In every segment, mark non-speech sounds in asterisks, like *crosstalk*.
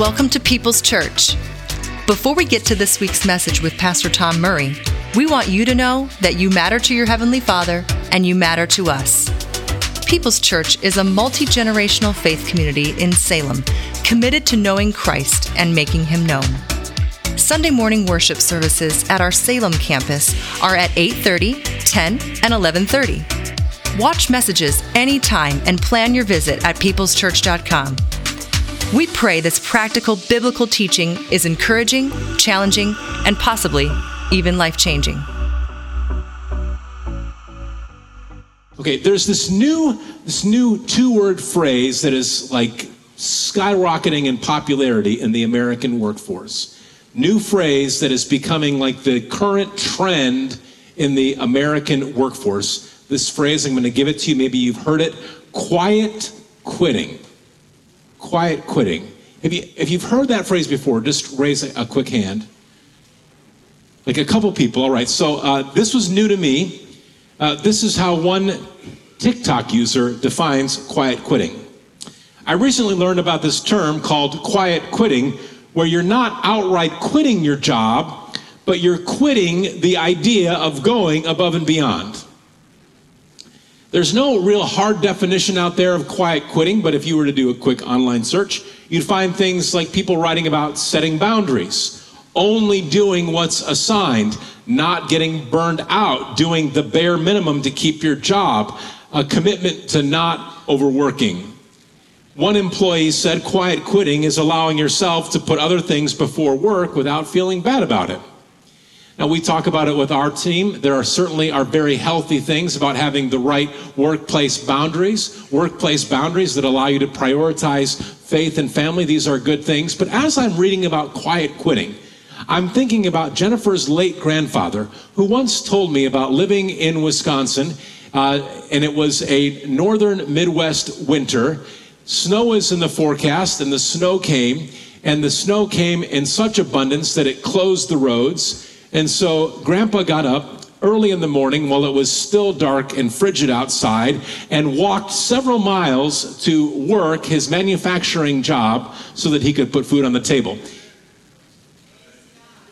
Welcome to People's Church. Before we get to this week's message with Pastor Tom Murray, we want you to know that you matter to your Heavenly Father and you matter to us. People's Church is a multi generational faith community in Salem committed to knowing Christ and making Him known. Sunday morning worship services at our Salem campus are at 8:30, 10, and 11:30. Watch messages anytime and plan your visit at peopleschurch.com. We pray this practical biblical teaching is encouraging, challenging, and possibly even life-changing. Okay, there's this new this new two-word phrase that is like skyrocketing in popularity in the American workforce. New phrase that is becoming like the current trend in the American workforce. This phrase, I'm going to give it to you. Maybe you've heard it. Quiet quitting. Quiet quitting. If, you, if you've heard that phrase before, just raise a, a quick hand. Like a couple people. All right. So uh, this was new to me. Uh, this is how one TikTok user defines quiet quitting. I recently learned about this term called quiet quitting, where you're not outright quitting your job, but you're quitting the idea of going above and beyond. There's no real hard definition out there of quiet quitting, but if you were to do a quick online search, you'd find things like people writing about setting boundaries, only doing what's assigned, not getting burned out, doing the bare minimum to keep your job, a commitment to not overworking. One employee said quiet quitting is allowing yourself to put other things before work without feeling bad about it. Now, we talk about it with our team. There are certainly are very healthy things about having the right workplace boundaries, workplace boundaries that allow you to prioritize faith and family. These are good things. But as I'm reading about quiet quitting, I'm thinking about Jennifer's late grandfather, who once told me about living in Wisconsin, uh, and it was a northern Midwest winter. Snow was in the forecast, and the snow came, and the snow came in such abundance that it closed the roads. And so Grandpa got up early in the morning while it was still dark and frigid outside and walked several miles to work his manufacturing job so that he could put food on the table.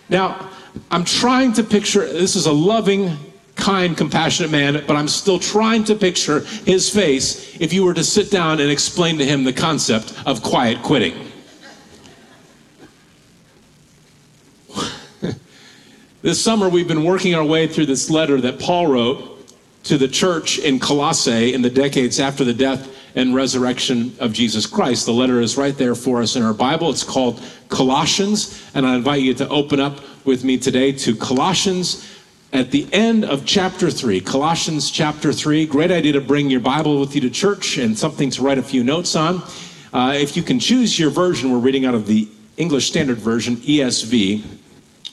Now, I'm trying to picture this is a loving, kind, compassionate man, but I'm still trying to picture his face if you were to sit down and explain to him the concept of quiet quitting. This summer, we've been working our way through this letter that Paul wrote to the church in Colossae in the decades after the death and resurrection of Jesus Christ. The letter is right there for us in our Bible. It's called Colossians, and I invite you to open up with me today to Colossians at the end of chapter 3. Colossians chapter 3. Great idea to bring your Bible with you to church and something to write a few notes on. Uh, if you can choose your version, we're reading out of the English Standard Version, ESV.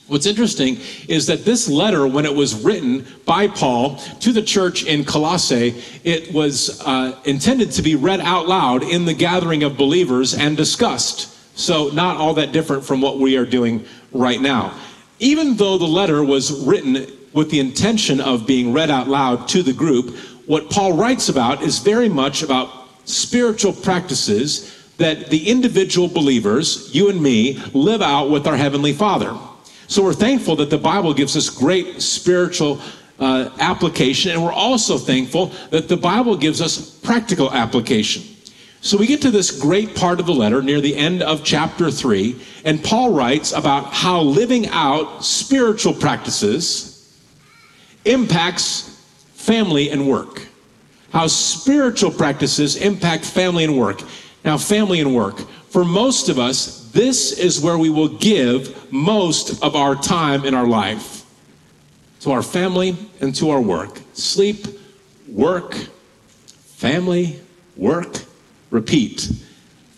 What's interesting is that this letter, when it was written by Paul to the church in Colossae, it was uh, intended to be read out loud in the gathering of believers and discussed. So, not all that different from what we are doing right now. Even though the letter was written with the intention of being read out loud to the group, what Paul writes about is very much about spiritual practices that the individual believers, you and me, live out with our Heavenly Father. So we're thankful that the Bible gives us great spiritual uh, application, and we're also thankful that the Bible gives us practical application. So we get to this great part of the letter near the end of chapter 3, and Paul writes about how living out spiritual practices impacts family and work. How spiritual practices impact family and work. Now, family and work. For most of us, this is where we will give most of our time in our life to our family and to our work. Sleep, work, family, work, repeat.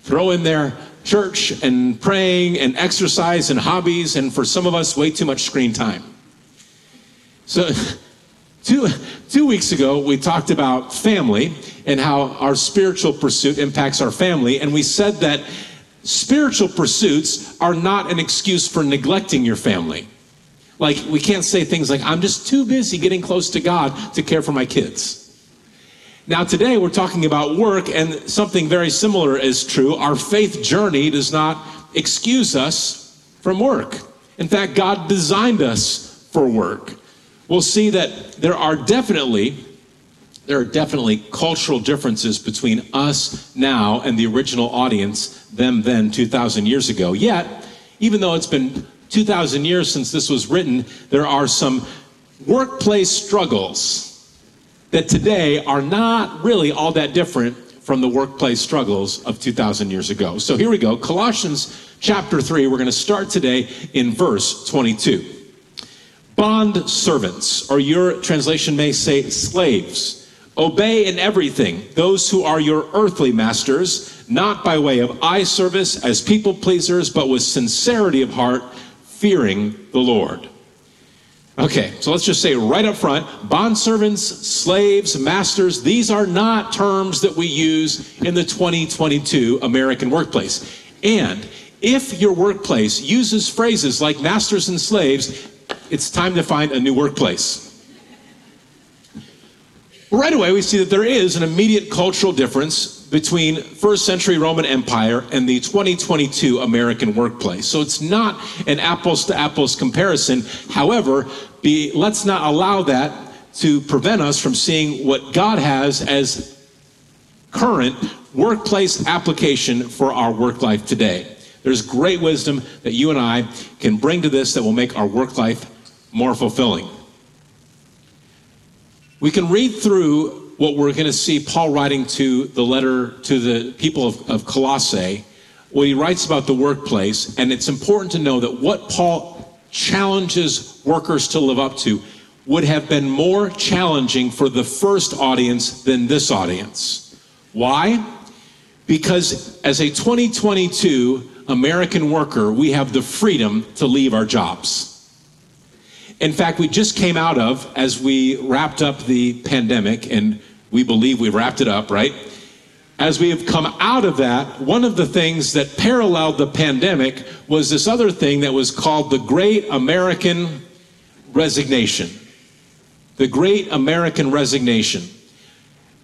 Throw in there church and praying and exercise and hobbies, and for some of us, way too much screen time. So, *laughs* two, two weeks ago, we talked about family and how our spiritual pursuit impacts our family, and we said that spiritual pursuits are not an excuse for neglecting your family. Like, we can't say things like, I'm just too busy getting close to God to care for my kids. Now, today we're talking about work, and something very similar is true. Our faith journey does not excuse us from work. In fact, God designed us for work. We'll see that there are definitely there are definitely cultural differences between us now and the original audience, them then 2,000 years ago. Yet, even though it's been 2,000 years since this was written, there are some workplace struggles that today are not really all that different from the workplace struggles of 2,000 years ago. So here we go Colossians chapter 3. We're going to start today in verse 22. Bond servants, or your translation may say slaves Obey in everything those who are your earthly masters, not by way of eye service as people pleasers, but with sincerity of heart, fearing the Lord. Okay, so let's just say right up front bondservants, slaves, masters, these are not terms that we use in the 2022 American workplace. And if your workplace uses phrases like masters and slaves, it's time to find a new workplace. Right away, we see that there is an immediate cultural difference between first century Roman Empire and the 2022 American workplace. So it's not an apples to apples comparison. However, be, let's not allow that to prevent us from seeing what God has as current workplace application for our work life today. There's great wisdom that you and I can bring to this that will make our work life more fulfilling. We can read through what we're going to see Paul writing to the letter to the people of, of Colossae, where he writes about the workplace. And it's important to know that what Paul challenges workers to live up to would have been more challenging for the first audience than this audience. Why? Because as a 2022 American worker, we have the freedom to leave our jobs. In fact, we just came out of, as we wrapped up the pandemic, and we believe we wrapped it up, right? As we have come out of that, one of the things that paralleled the pandemic was this other thing that was called the Great American Resignation. The Great American Resignation.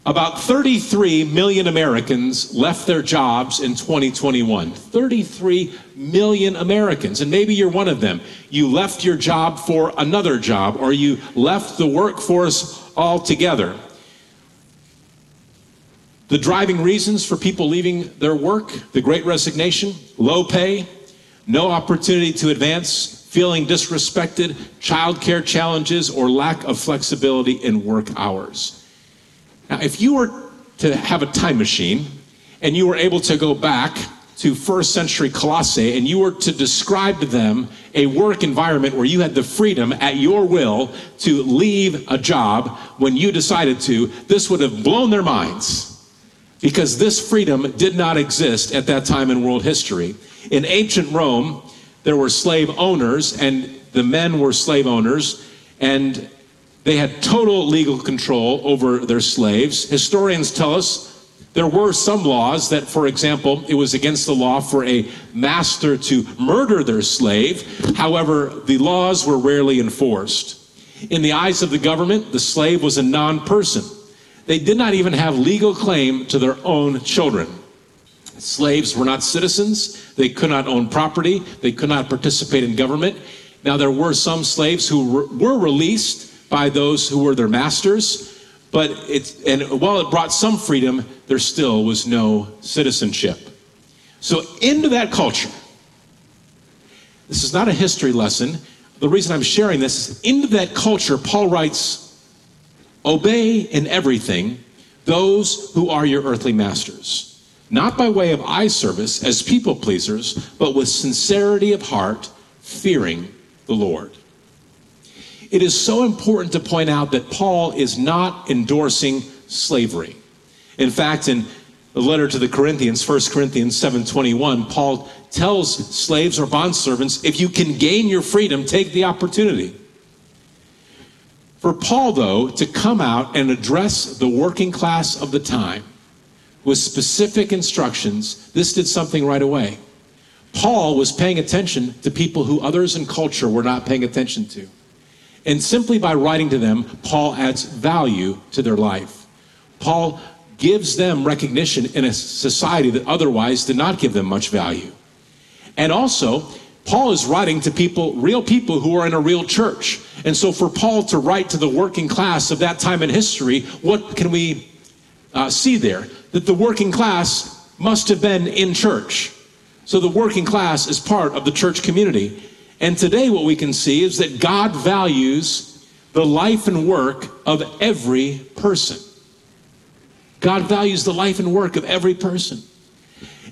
About 33 million Americans left their jobs in 2021. 33 million Americans. And maybe you're one of them. You left your job for another job, or you left the workforce altogether. The driving reasons for people leaving their work the great resignation, low pay, no opportunity to advance, feeling disrespected, childcare challenges, or lack of flexibility in work hours. Now, if you were to have a time machine and you were able to go back to first century Colossae and you were to describe to them a work environment where you had the freedom at your will to leave a job when you decided to, this would have blown their minds because this freedom did not exist at that time in world history. In ancient Rome, there were slave owners and the men were slave owners and they had total legal control over their slaves. Historians tell us there were some laws that, for example, it was against the law for a master to murder their slave. However, the laws were rarely enforced. In the eyes of the government, the slave was a non person. They did not even have legal claim to their own children. Slaves were not citizens. They could not own property. They could not participate in government. Now, there were some slaves who were released by those who were their masters. But it, and while it brought some freedom, there still was no citizenship. So, into that culture, this is not a history lesson. The reason I'm sharing this is into that culture, Paul writes, Obey in everything those who are your earthly masters, not by way of eye service as people pleasers, but with sincerity of heart, fearing the Lord. It is so important to point out that Paul is not endorsing slavery. In fact, in the letter to the Corinthians, 1 Corinthians 7:21, Paul tells slaves or bondservants, if you can gain your freedom, take the opportunity. For Paul, though, to come out and address the working class of the time with specific instructions, this did something right away. Paul was paying attention to people who others in culture were not paying attention to. And simply by writing to them, Paul adds value to their life. Paul gives them recognition in a society that otherwise did not give them much value. And also, Paul is writing to people, real people who are in a real church. And so, for Paul to write to the working class of that time in history, what can we uh, see there? That the working class must have been in church. So, the working class is part of the church community. And today, what we can see is that God values the life and work of every person. God values the life and work of every person.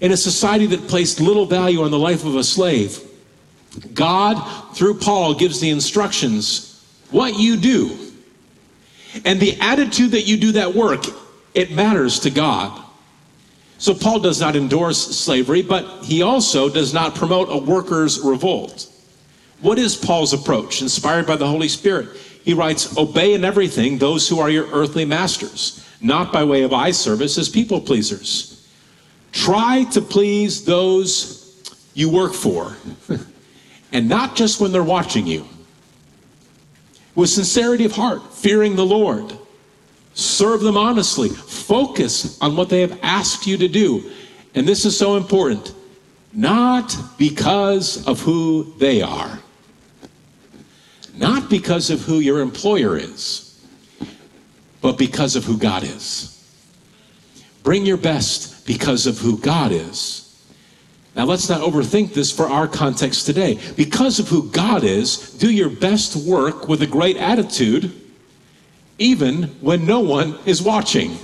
In a society that placed little value on the life of a slave, God, through Paul, gives the instructions what you do. And the attitude that you do that work, it matters to God. So Paul does not endorse slavery, but he also does not promote a workers' revolt. What is Paul's approach? Inspired by the Holy Spirit. He writes, Obey in everything those who are your earthly masters, not by way of eye service as people pleasers. Try to please those you work for, *laughs* and not just when they're watching you. With sincerity of heart, fearing the Lord. Serve them honestly. Focus on what they have asked you to do. And this is so important not because of who they are not because of who your employer is, but because of who God is. Bring your best because of who God is. Now, let's not overthink this for our context today. Because of who God is, do your best work with a great attitude, even when no one is watching.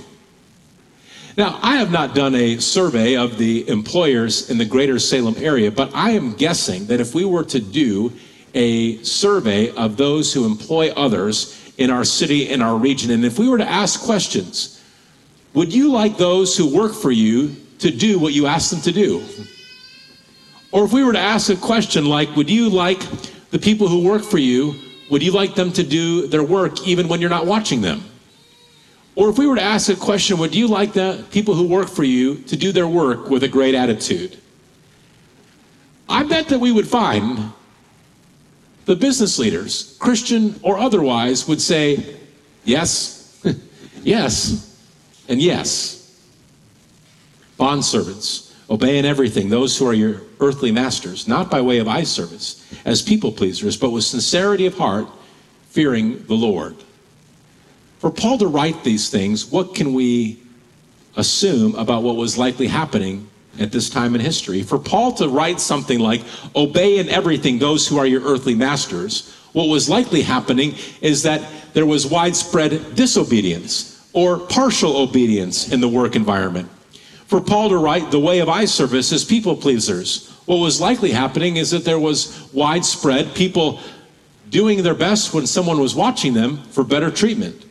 Now, I have not done a survey of the employers in the greater Salem area, but I am guessing that if we were to do a survey of those who employ others in our city, in our region. And if we were to ask questions, would you like those who work for you to do what you ask them to do? Or if we were to ask a question like, would you like the people who work for you, would you like them to do their work even when you're not watching them? Or if we were to ask a question, would you like the people who work for you to do their work with a great attitude? I bet that we would find the business leaders, Christian or otherwise, would say, yes, *laughs* yes, and yes. Bond servants, obey in everything those who are your earthly masters, not by way of eye service, as people pleasers, but with sincerity of heart, fearing the Lord. For Paul to write these things, what can we assume about what was likely happening at this time in history. For Paul to write something like, Obey in everything those who are your earthly masters, what was likely happening is that there was widespread disobedience or partial obedience in the work environment. For Paul to write the way of eye service is people pleasers, what was likely happening is that there was widespread people doing their best when someone was watching them for better treatment.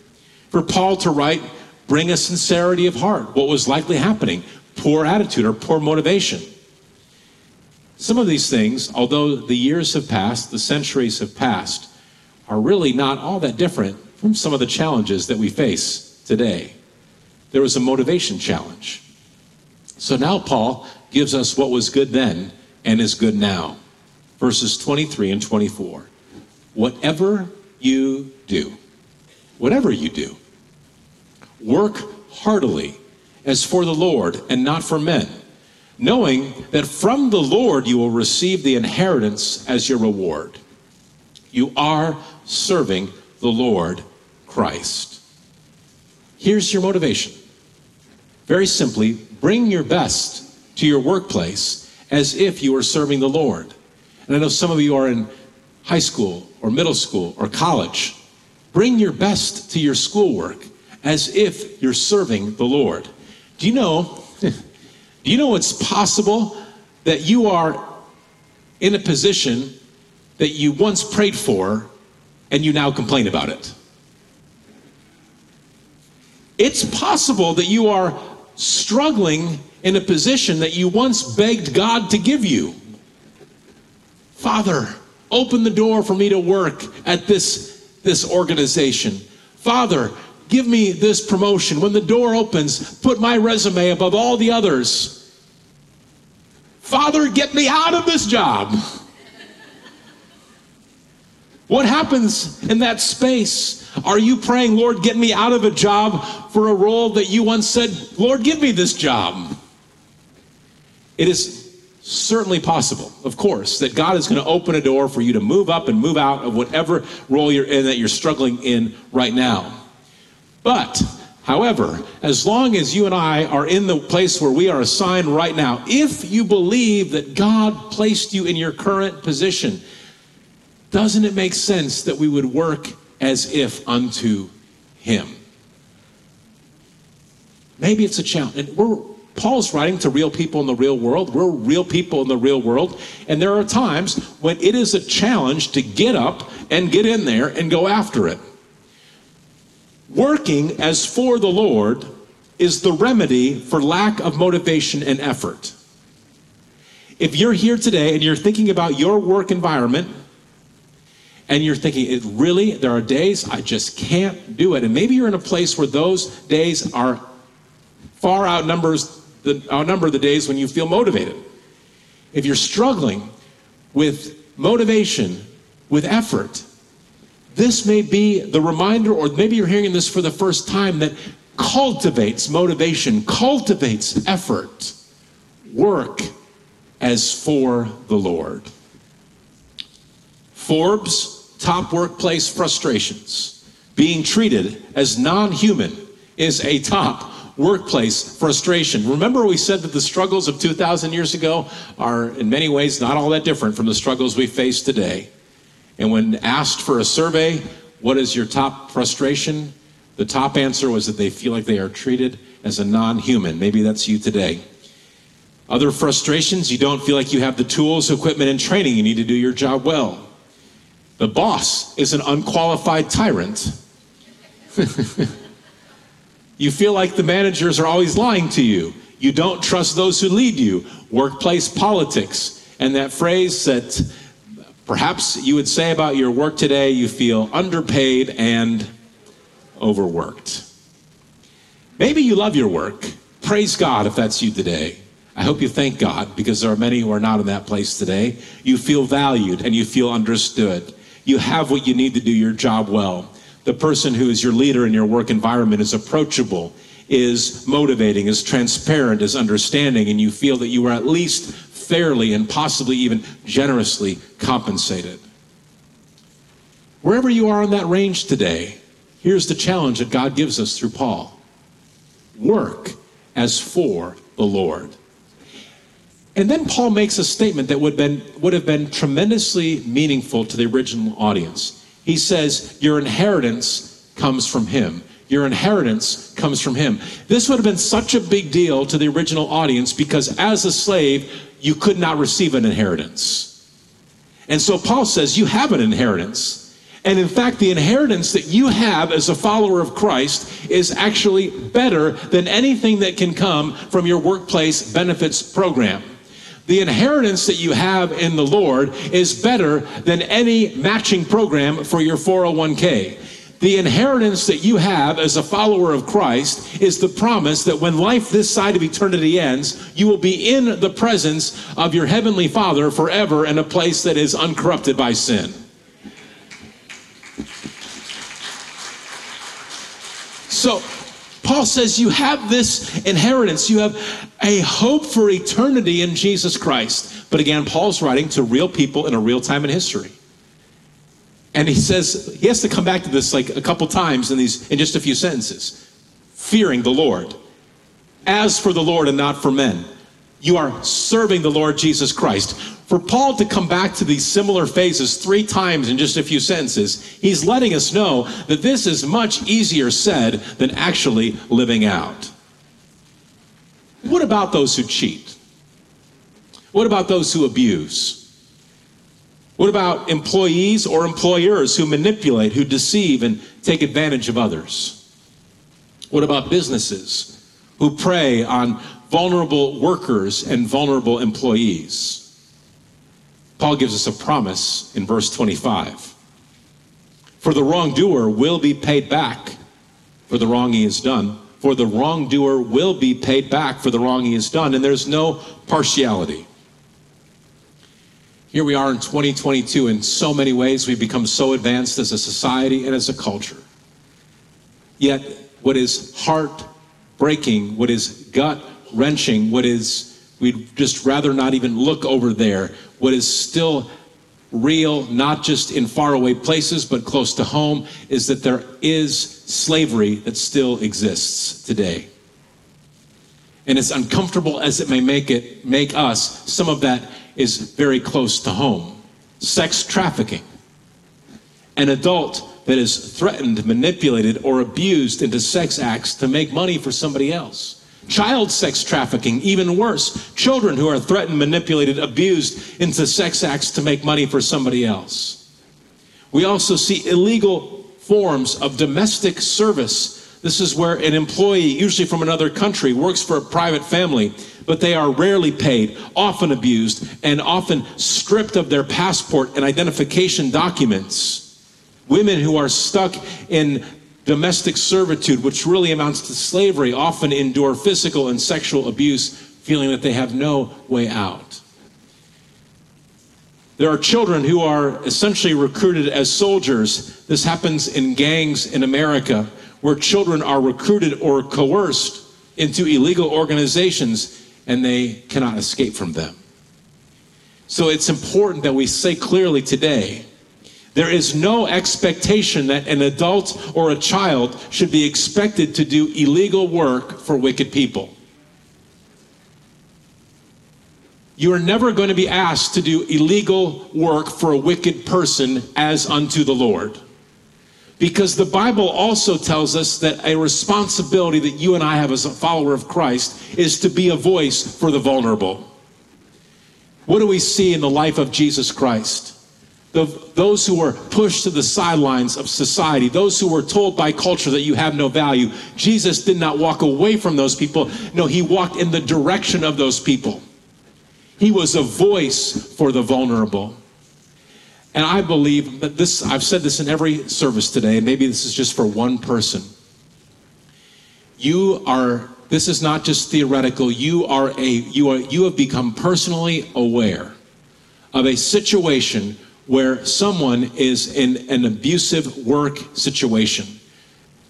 For Paul to write, bring a sincerity of heart, what was likely happening? Poor attitude or poor motivation. Some of these things, although the years have passed, the centuries have passed, are really not all that different from some of the challenges that we face today. There was a motivation challenge. So now Paul gives us what was good then and is good now. Verses 23 and 24. Whatever you do, whatever you do, work heartily as for the Lord and not for men, knowing that from the Lord you will receive the inheritance as your reward. You are serving the Lord Christ. Here's your motivation. Very simply, bring your best to your workplace as if you were serving the Lord. And I know some of you are in high school or middle school or college. Bring your best to your schoolwork as if you're serving the Lord. Do you know? *laughs* do you know it's possible that you are in a position that you once prayed for and you now complain about it? It's possible that you are struggling in a position that you once begged God to give you. Father, open the door for me to work at this, this organization. Father, give me this promotion. When the door opens, put my resume above all the others. Father, get me out of this job. What happens in that space? Are you praying, Lord, get me out of a job for a role that you once said, Lord, give me this job? It is certainly possible, of course, that God is going to open a door for you to move up and move out of whatever role you're in that you're struggling in right now. But, however, as long as you and I are in the place where we are assigned right now, if you believe that God placed you in your current position, doesn't it make sense that we would work as if unto Him? Maybe it's a challenge. Paul's writing to real people in the real world. We're real people in the real world. And there are times when it is a challenge to get up and get in there and go after it. Working as for the Lord is the remedy for lack of motivation and effort. If you're here today and you're thinking about your work environment, and you're thinking, it really, there are days I just can't do it. And maybe you're in a place where those days are far outnumbers the, outnumber the days when you feel motivated. If you're struggling with motivation, with effort, this may be the reminder, or maybe you're hearing this for the first time, that cultivates motivation, cultivates effort. Work as for the Lord. Forbes top workplace frustrations. Being treated as non human is a top workplace frustration. Remember, we said that the struggles of 2,000 years ago are in many ways not all that different from the struggles we face today. And when asked for a survey, what is your top frustration? The top answer was that they feel like they are treated as a non human. Maybe that's you today. Other frustrations, you don't feel like you have the tools, equipment, and training you need to do your job well. The boss is an unqualified tyrant. *laughs* You feel like the managers are always lying to you. You don't trust those who lead you. Workplace politics. And that phrase that perhaps you would say about your work today you feel underpaid and overworked. Maybe you love your work. Praise God if that's you today. I hope you thank God because there are many who are not in that place today. You feel valued and you feel understood. You have what you need to do your job well the person who is your leader in your work environment is approachable, is motivating, is transparent, is understanding, and you feel that you are at least fairly and possibly even generously compensated. Wherever you are in that range today, here's the challenge that God gives us through Paul work as for the Lord. And then Paul makes a statement that would, been, would have been tremendously meaningful to the original audience. He says, Your inheritance comes from him. Your inheritance comes from him. This would have been such a big deal to the original audience because as a slave, you could not receive an inheritance. And so Paul says, You have an inheritance. And in fact, the inheritance that you have as a follower of Christ is actually better than anything that can come from your workplace benefits program. The inheritance that you have in the Lord is better than any matching program for your 401k. The inheritance that you have as a follower of Christ is the promise that when life this side of eternity ends, you will be in the presence of your heavenly Father forever in a place that is uncorrupted by sin. So, Paul says you have this inheritance. You have a hope for eternity in Jesus Christ. But again, Paul's writing to real people in a real time in history. And he says he has to come back to this like a couple times in these in just a few sentences. Fearing the Lord. As for the Lord and not for men. You are serving the Lord Jesus Christ. For Paul to come back to these similar phases three times in just a few sentences, he's letting us know that this is much easier said than actually living out. What about those who cheat? What about those who abuse? What about employees or employers who manipulate, who deceive, and take advantage of others? What about businesses who prey on vulnerable workers and vulnerable employees? Paul gives us a promise in verse 25. For the wrongdoer will be paid back for the wrong he has done. For the wrongdoer will be paid back for the wrong he has done, and there's no partiality. Here we are in 2022. In so many ways, we've become so advanced as a society and as a culture. Yet, what is heart breaking, what is gut wrenching, what is We'd just rather not even look over there. What is still real, not just in faraway places, but close to home, is that there is slavery that still exists today. And as uncomfortable as it may make it make us, some of that is very close to home. Sex trafficking. An adult that is threatened, manipulated, or abused into sex acts to make money for somebody else. Child sex trafficking, even worse. Children who are threatened, manipulated, abused into sex acts to make money for somebody else. We also see illegal forms of domestic service. This is where an employee, usually from another country, works for a private family, but they are rarely paid, often abused, and often stripped of their passport and identification documents. Women who are stuck in domestic servitude, which really amounts to slavery, often endure physical and sexual abuse, feeling that they have no way out. There are children who are essentially recruited as soldiers. This happens in gangs in America, where children are recruited or coerced into illegal organizations and they cannot escape from them. So it's important that we say clearly today there is no expectation that an adult or a child should be expected to do illegal work for wicked people. You are never going to be asked to do illegal work for a wicked person as unto the Lord. Because the Bible also tells us that a responsibility that you and I have as a follower of Christ is to be a voice for the vulnerable. What do we see in the life of Jesus Christ? the, those who were pushed to the sidelines of society, those who were told by culture that you have no value. Jesus did not walk away from those people. No, he walked in the direction of those people. He was a voice for the vulnerable. And I believe that this, I've said this in every service today, and maybe this is just for one person. You are, this is not just theoretical, you are a, you are, you have become personally aware of a situation where someone is in an abusive work situation.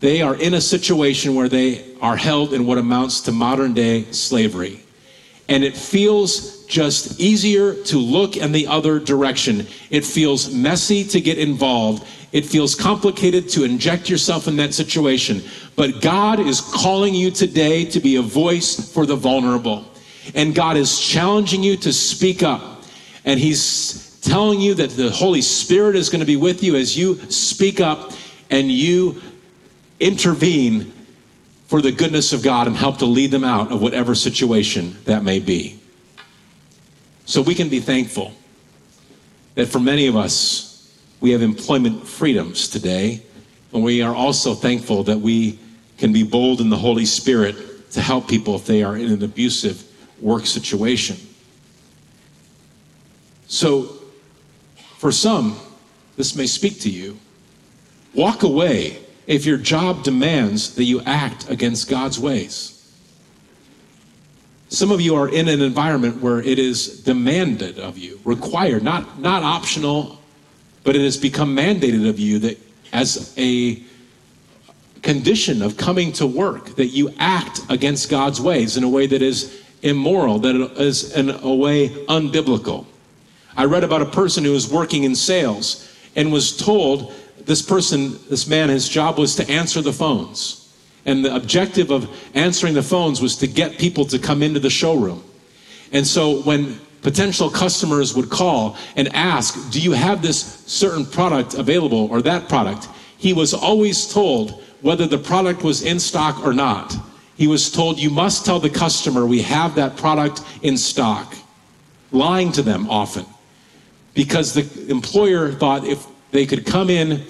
They are in a situation where they are held in what amounts to modern day slavery. And it feels just easier to look in the other direction. It feels messy to get involved. It feels complicated to inject yourself in that situation. But God is calling you today to be a voice for the vulnerable. And God is challenging you to speak up. And He's telling you that the Holy Spirit is going to be with you as you speak up and you intervene for the goodness of God and help to lead them out of whatever situation that may be. So we can be thankful that for many of us, we have employment freedoms today, and we are also thankful that we can be bold in the Holy Spirit to help people if they are in an abusive work situation. So for some, this may speak to you. Walk away if your job demands that you act against God's ways. Some of you are in an environment where it is demanded of you, required, not, not optional, but it has become mandated of you that as a condition of coming to work, that you act against God's ways in a way that is immoral, that is in a way unbiblical. I read about a person who was working in sales and was told this person, this man, his job was to answer the phones. And the objective of answering the phones was to get people to come into the showroom. And so when potential customers would call and ask, Do you have this certain product available or that product? He was always told whether the product was in stock or not. He was told, You must tell the customer we have that product in stock, lying to them often because the employer thought if they could come in,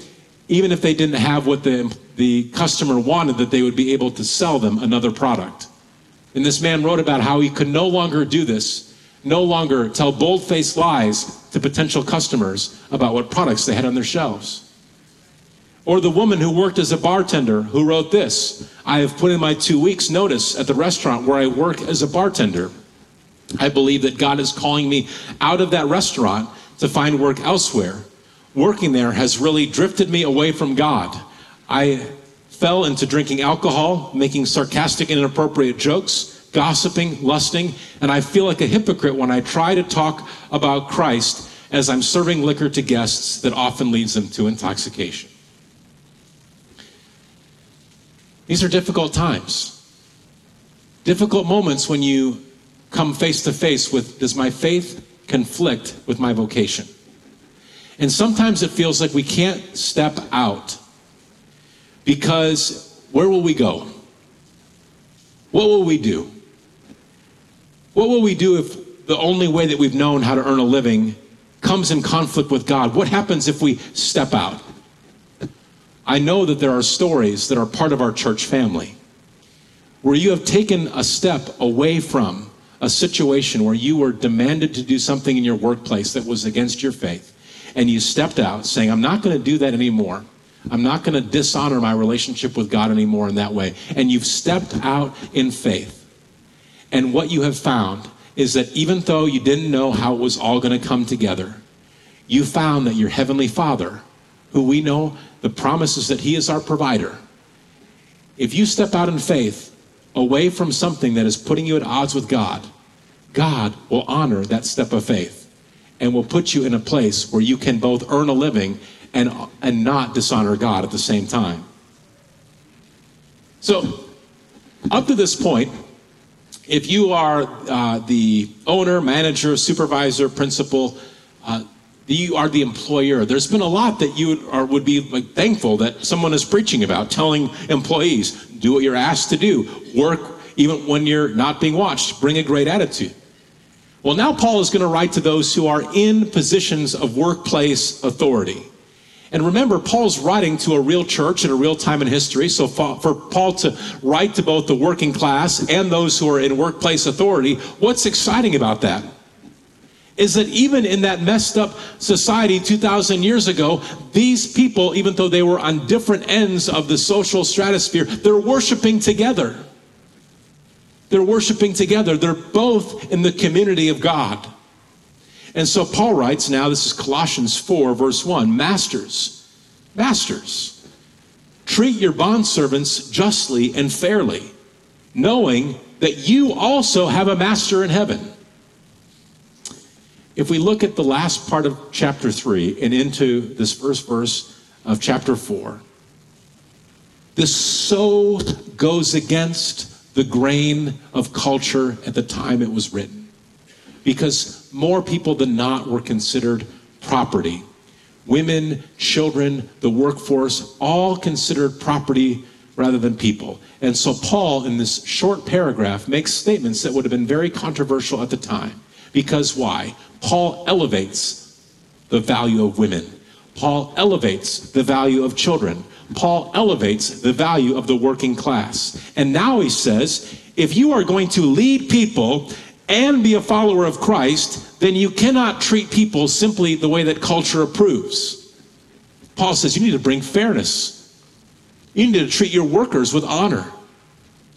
even if they didn't have what the, the customer wanted, that they would be able to sell them another product. And this man wrote about how he could no longer do this, no longer tell bold faced lies to potential customers about what products they had on their shelves. Or the woman who worked as a bartender who wrote this I have put in my two weeks' notice at the restaurant where I work as a bartender. I believe that God is calling me out of that restaurant to find work elsewhere. Working there has really drifted me away from God. I fell into drinking alcohol, making sarcastic and inappropriate jokes, gossiping, lusting, and I feel like a hypocrite when I try to talk about Christ as I'm serving liquor to guests that often leads them to intoxication. These are difficult times. Difficult moments when you come face to face with does my faith conflict with my vocation? And sometimes it feels like we can't step out because where will we go? What will we do? What will we do if the only way that we've known how to earn a living comes in conflict with God? What happens if we step out? I know that there are stories that are part of our church family where you have taken a step away from a situation where you were demanded to do something in your workplace that was against your faith, and you stepped out saying, I'm not going to do that anymore. I'm not going to dishonor my relationship with God anymore in that way. And you've stepped out in faith. And what you have found is that even though you didn't know how it was all going to come together, you found that your Heavenly Father, who we know the promises that He is our provider, if you step out in faith away from something that is putting you at odds with God, God will honor that step of faith and will put you in a place where you can both earn a living and, and not dishonor God at the same time. So, up to this point, if you are uh, the owner, manager, supervisor, principal, uh, you are the employer. There's been a lot that you are, would be like, thankful that someone is preaching about, telling employees, do what you're asked to do, work even when you're not being watched, bring a great attitude. Well, now Paul is going to write to those who are in positions of workplace authority. And remember, Paul's writing to a real church at a real time in history. So for Paul to write to both the working class and those who are in workplace authority, what's exciting about that? Is that even in that messed up society 2,000 years ago, these people, even though they were on different ends of the social stratosphere, they're worshiping together. They're worshiping together. They're both in the community of God. And so Paul writes now, this is Colossians 4, verse 1 Masters, masters, treat your bondservants justly and fairly, knowing that you also have a master in heaven. If we look at the last part of chapter 3 and into this first verse of chapter 4, this so goes against the grain of culture at the time it was written because more people than not were considered property. Women, children, the workforce, all considered property rather than people. And so Paul, in this short paragraph, makes statements that would have been very controversial at the time. Because why? Paul elevates the value of women. Paul elevates the value of children. Paul elevates the value of the working class. And now he says, if you are going to lead people and be a follower of Christ, then you cannot treat people simply the way that culture approves. Paul says you need to bring fairness. You need to treat your workers with honor.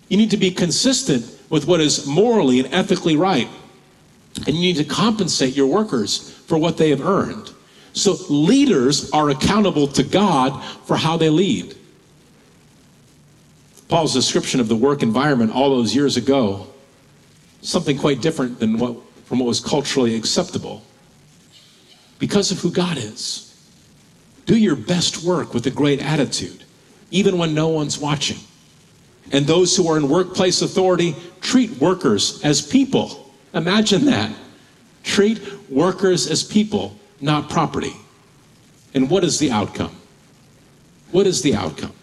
You need to be consistent with what is morally and ethically right. And you need to compensate your workers for what they have earned. So leaders are accountable to God for how they lead. Paul's description of the work environment all those years ago something quite different than what from what was culturally acceptable because of who God is. Do your best work with a great attitude, even when no one's watching. And those who are in workplace authority treat workers as people. Imagine that. Treat workers as people, not property. And what is the outcome? What is the outcome?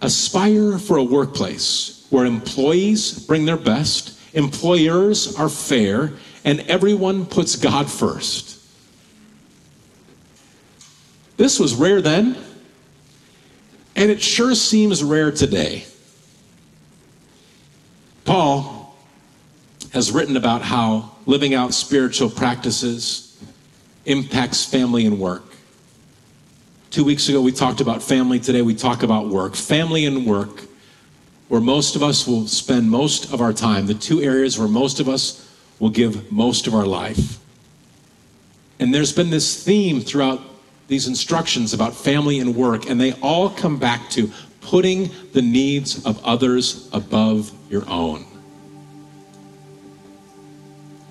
Aspire for a workplace where employees bring their best, employers are fair, and everyone puts God first. This was rare then, and it sure seems rare today. Paul has written about how living out spiritual practices impacts family and work. Two weeks ago, we talked about family. Today, we talk about work. Family and work where most of us will spend most of our time, the two areas where most of us will give most of our life. And there's been this theme throughout these instructions about family and work, and they all come back to putting the needs of others above your own.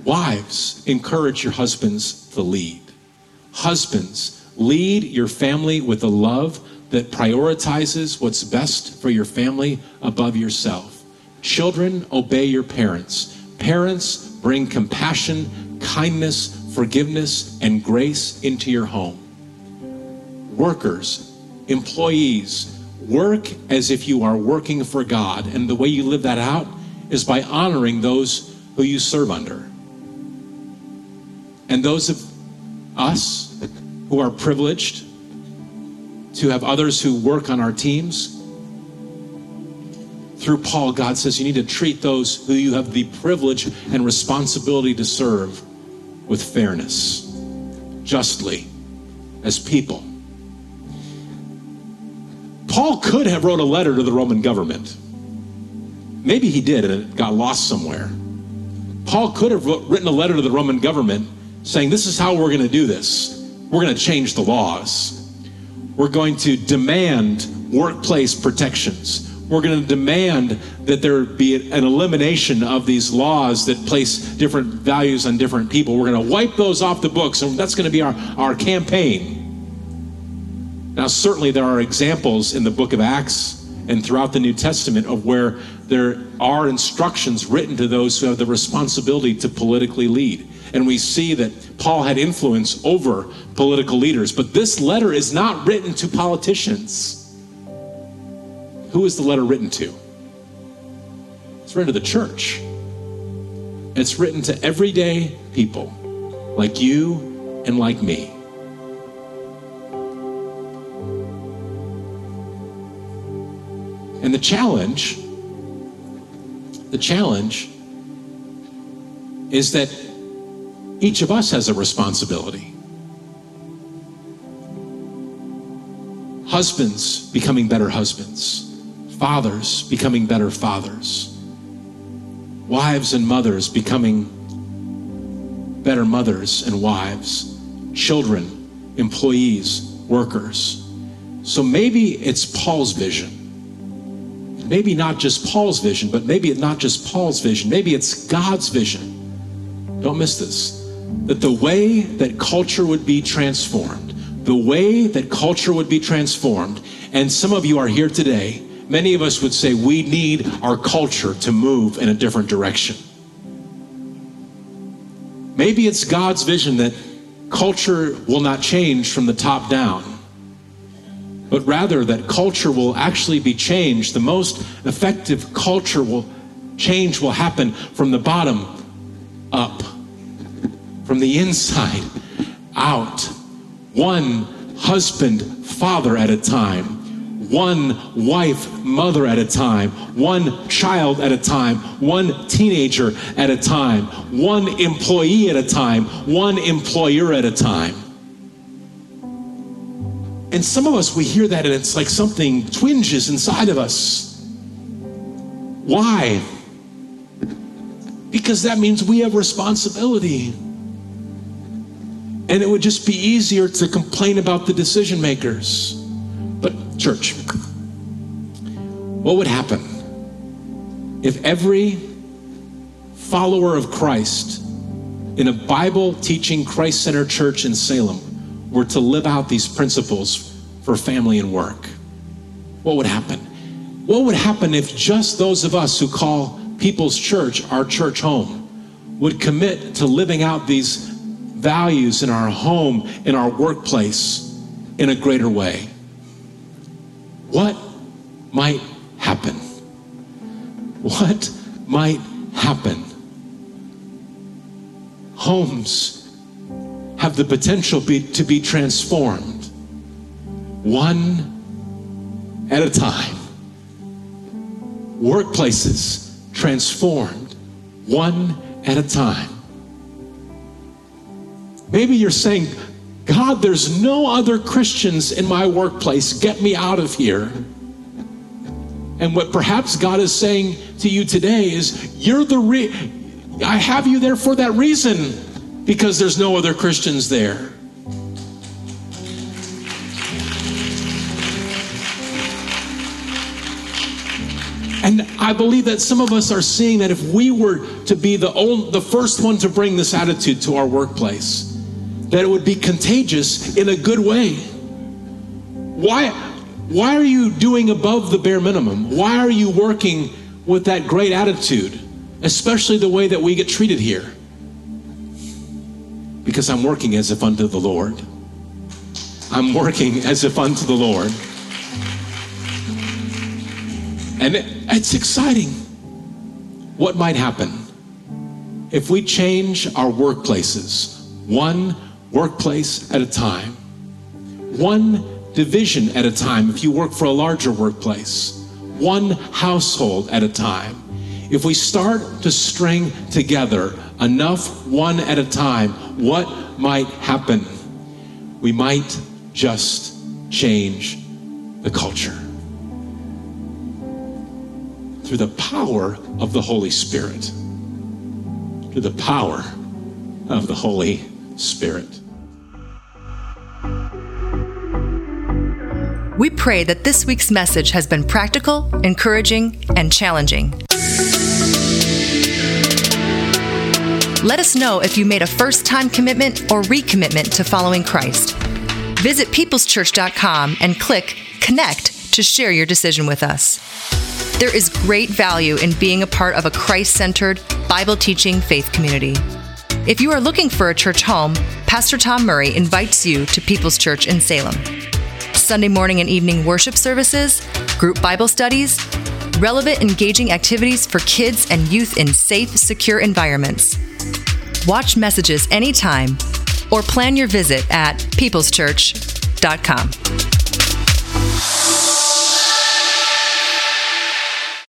Wives, encourage your husbands to lead. Husbands, lead your family with a love that prioritizes what's best for your family above yourself. Children, obey your parents. Parents, bring compassion, kindness, forgiveness, and grace into your home. Workers, employees, work as if you are working for God. And the way you live that out is by honoring those who you serve under. And those of us who are privileged to have others who work on our teams, through Paul, God says you need to treat those who you have the privilege and responsibility to serve with fairness, justly, as people. Paul could have wrote a letter to the Roman government. Maybe he did and it got lost somewhere. Paul could have written a letter to the Roman government saying, This is how we're going to do this. We're going to change the laws. We're going to demand workplace protections. We're going to demand that there be an elimination of these laws that place different values on different people. We're going to wipe those off the books, and that's going to be our, our campaign. Now, certainly, there are examples in the book of Acts and throughout the New Testament of where there are instructions written to those who have the responsibility to politically lead. And we see that Paul had influence over political leaders. But this letter is not written to politicians. Who is the letter written to? It's written to the church. It's written to everyday people like you and like me. And the challenge, the challenge is that each of us has a responsibility. Husbands becoming better husbands, fathers becoming better fathers, wives and mothers becoming better mothers and wives, children, employees, workers. So maybe it's Paul's vision. Maybe not just Paul's vision, but maybe it's not just Paul's vision. Maybe it's God's vision. Don't miss this that the way that culture would be transformed, the way that culture would be transformed, and some of you are here today, many of us would say we need our culture to move in a different direction. Maybe it's God's vision that culture will not change from the top down, but rather that culture will actually be changed. The most effective culture will change will happen from the bottom up from the inside out. One husband, father at a time, one wife, mother at a time, one child at a time, one teenager at a time, one employee at a time, one employer at a time. And some of us, we hear that and it's like something twinges inside of us. Why? Because that means we have responsibility. And it would just be easier to complain about the decision makers. But, church, what would happen if every follower of Christ in a Bible teaching Christ centered church in Salem were to live out these principles for family and work? What would happen? What would happen if just those of us who call People's Church our church home would commit to living out these values in our home, in our workplace in a greater way. What might happen? What might happen? Homes have the potential be, to be transformed one at a time. Workplaces transformed one at a time. Maybe you're saying, God, there's no other Christians in my workplace. Get me out of here. And what perhaps God is saying to you today is, You're the re- I have you there for that reason, because there's no other Christians there. And I believe that some of us are seeing that if we were to be the, old, the first one to bring this attitude to our workplace, that it would be contagious in a good way. Why, why are you doing above the bare minimum? Why are you working with that great attitude, especially the way that we get treated here? Because I'm working as if unto the Lord. I'm working as if unto the Lord. And it's exciting what might happen if we change our workplaces one workplace at a time, one division at a time. If you work for a larger workplace, one household at a time. If we start to string together enough one at a time, what might happen? We might just change the culture through the power of the Holy Spirit. Through the power of the Holy Spirit. We pray that this week's message has been practical, encouraging, and challenging. Let us know if you made a first time commitment or recommitment to following Christ. Visit peopleschurch.com and click Connect to share your decision with us. There is great value in being a part of a Christ centered, Bible teaching faith community. If you are looking for a church home, Pastor Tom Murray invites you to People's Church in Salem. Sunday morning and evening worship services, group Bible studies, relevant, engaging activities for kids and youth in safe, secure environments. Watch messages anytime or plan your visit at peopleschurch.com.